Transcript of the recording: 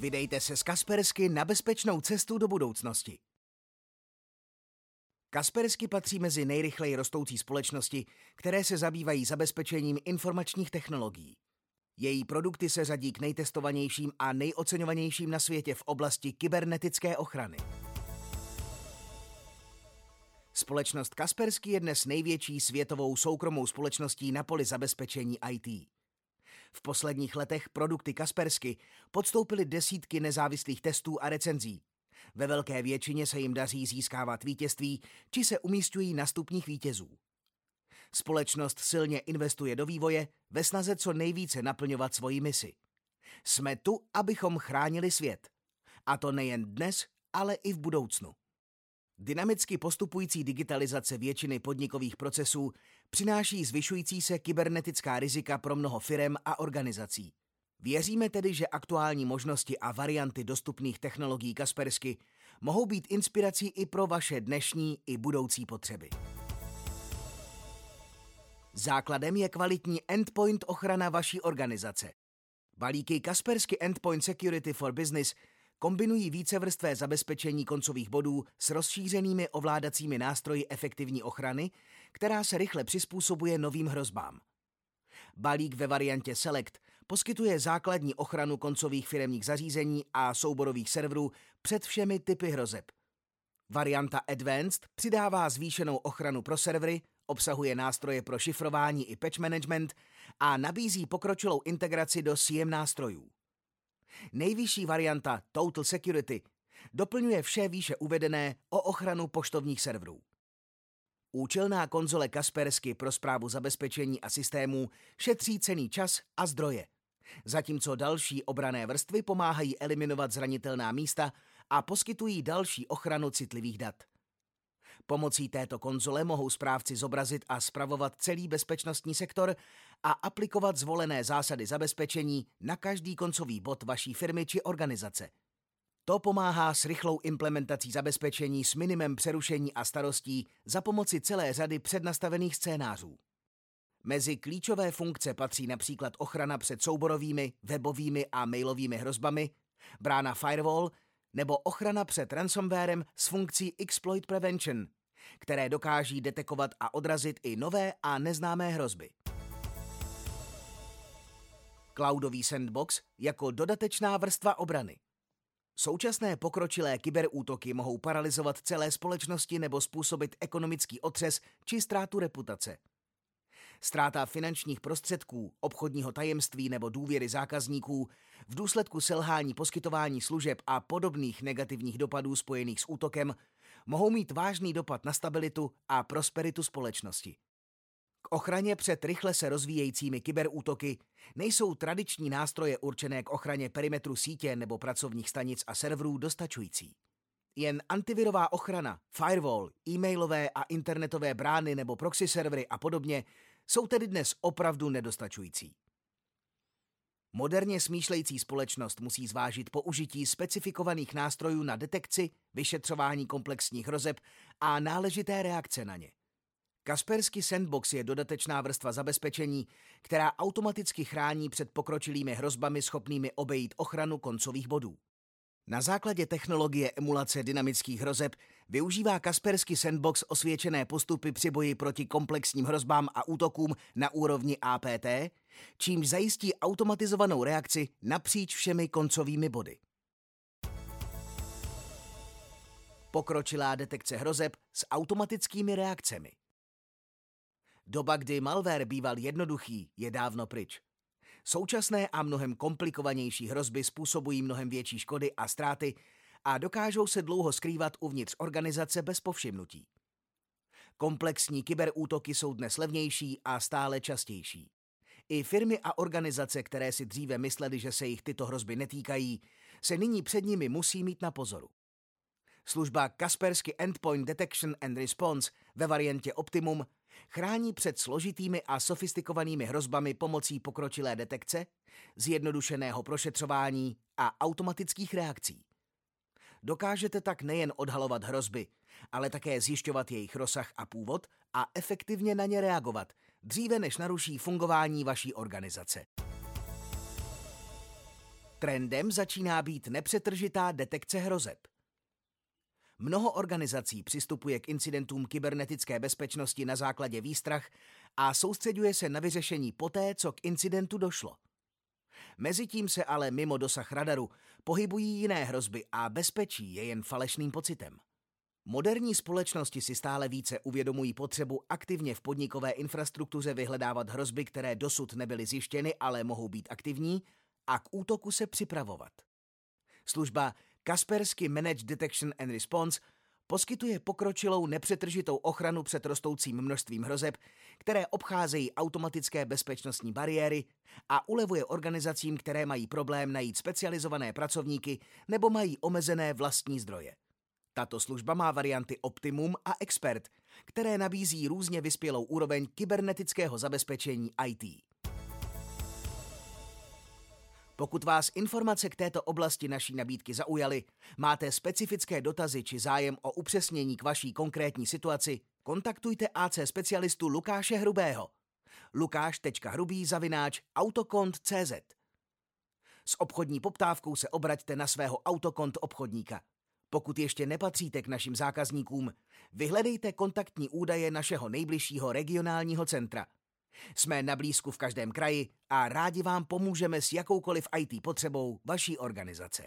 Vydejte se z Kaspersky na bezpečnou cestu do budoucnosti. Kaspersky patří mezi nejrychleji rostoucí společnosti, které se zabývají zabezpečením informačních technologií. Její produkty se řadí k nejtestovanějším a nejoceňovanějším na světě v oblasti kybernetické ochrany. Společnost Kaspersky je dnes největší světovou soukromou společností na poli zabezpečení IT. V posledních letech produkty Kaspersky podstoupily desítky nezávislých testů a recenzí. Ve velké většině se jim daří získávat vítězství, či se umístují na stupních vítězů. Společnost silně investuje do vývoje ve snaze co nejvíce naplňovat svoji misi. Jsme tu, abychom chránili svět. A to nejen dnes, ale i v budoucnu. Dynamicky postupující digitalizace většiny podnikových procesů přináší zvyšující se kybernetická rizika pro mnoho firem a organizací. Věříme tedy, že aktuální možnosti a varianty dostupných technologií Kaspersky mohou být inspirací i pro vaše dnešní i budoucí potřeby. Základem je kvalitní endpoint ochrana vaší organizace. Balíky Kaspersky Endpoint Security for Business kombinují vícevrstvé zabezpečení koncových bodů s rozšířenými ovládacími nástroji efektivní ochrany, která se rychle přizpůsobuje novým hrozbám. Balík ve variantě Select poskytuje základní ochranu koncových firemních zařízení a souborových serverů před všemi typy hrozeb. Varianta Advanced přidává zvýšenou ochranu pro servery, obsahuje nástroje pro šifrování i patch management a nabízí pokročilou integraci do SIEM nástrojů. Nejvyšší varianta Total Security doplňuje vše výše uvedené o ochranu poštovních serverů. Účelná konzole Kaspersky pro zprávu zabezpečení a systémů šetří cený čas a zdroje, zatímco další obrané vrstvy pomáhají eliminovat zranitelná místa a poskytují další ochranu citlivých dat. Pomocí této konzole mohou správci zobrazit a spravovat celý bezpečnostní sektor a aplikovat zvolené zásady zabezpečení na každý koncový bod vaší firmy či organizace. To pomáhá s rychlou implementací zabezpečení s minimem přerušení a starostí za pomoci celé řady přednastavených scénářů. Mezi klíčové funkce patří například ochrana před souborovými, webovými a mailovými hrozbami, brána firewall nebo ochrana před ransomwarem s funkcí Exploit Prevention, které dokáží detekovat a odrazit i nové a neznámé hrozby. Cloudový sandbox jako dodatečná vrstva obrany. Současné pokročilé kyberútoky mohou paralizovat celé společnosti nebo způsobit ekonomický otřes či ztrátu reputace. Ztráta finančních prostředků, obchodního tajemství nebo důvěry zákazníků v důsledku selhání poskytování služeb a podobných negativních dopadů spojených s útokem mohou mít vážný dopad na stabilitu a prosperitu společnosti. K ochraně před rychle se rozvíjejícími kyberútoky nejsou tradiční nástroje určené k ochraně perimetru sítě nebo pracovních stanic a serverů dostačující. Jen antivirová ochrana, firewall, e-mailové a internetové brány nebo proxy servery a podobně jsou tedy dnes opravdu nedostačující. Moderně smýšlející společnost musí zvážit použití specifikovaných nástrojů na detekci, vyšetřování komplexních hrozeb a náležité reakce na ně. Kaspersky Sandbox je dodatečná vrstva zabezpečení, která automaticky chrání před pokročilými hrozbami schopnými obejít ochranu koncových bodů. Na základě technologie emulace dynamických hrozeb využívá Kaspersky Sandbox osvědčené postupy při boji proti komplexním hrozbám a útokům na úrovni APT, čímž zajistí automatizovanou reakci napříč všemi koncovými body. Pokročilá detekce hrozeb s automatickými reakcemi. Doba, kdy malware býval jednoduchý, je dávno pryč. Současné a mnohem komplikovanější hrozby způsobují mnohem větší škody a ztráty a dokážou se dlouho skrývat uvnitř organizace bez povšimnutí. Komplexní kyberútoky jsou dnes levnější a stále častější. I firmy a organizace, které si dříve mysleli, že se jich tyto hrozby netýkají, se nyní před nimi musí mít na pozoru. Služba Kaspersky Endpoint Detection and Response ve variantě Optimum chrání před složitými a sofistikovanými hrozbami pomocí pokročilé detekce, zjednodušeného prošetřování a automatických reakcí. Dokážete tak nejen odhalovat hrozby, ale také zjišťovat jejich rozsah a původ a efektivně na ně reagovat, dříve než naruší fungování vaší organizace. Trendem začíná být nepřetržitá detekce hrozeb. Mnoho organizací přistupuje k incidentům kybernetické bezpečnosti na základě výstrach a soustředuje se na vyřešení poté, co k incidentu došlo. Mezitím se ale mimo dosah radaru pohybují jiné hrozby a bezpečí je jen falešným pocitem. Moderní společnosti si stále více uvědomují potřebu aktivně v podnikové infrastruktuře vyhledávat hrozby, které dosud nebyly zjištěny, ale mohou být aktivní, a k útoku se připravovat. Služba Kaspersky Managed Detection and Response poskytuje pokročilou nepřetržitou ochranu před rostoucím množstvím hrozeb, které obcházejí automatické bezpečnostní bariéry a ulevuje organizacím, které mají problém najít specializované pracovníky nebo mají omezené vlastní zdroje. Tato služba má varianty Optimum a Expert, které nabízí různě vyspělou úroveň kybernetického zabezpečení IT. Pokud vás informace k této oblasti naší nabídky zaujaly, máte specifické dotazy či zájem o upřesnění k vaší konkrétní situaci, kontaktujte AC specialistu Lukáše Hrubého. lukáš.hrubý zavináč autokont.cz S obchodní poptávkou se obraťte na svého autokont obchodníka. Pokud ještě nepatříte k našim zákazníkům, vyhledejte kontaktní údaje našeho nejbližšího regionálního centra – jsme na blízku v každém kraji a rádi vám pomůžeme s jakoukoliv IT potřebou vaší organizace.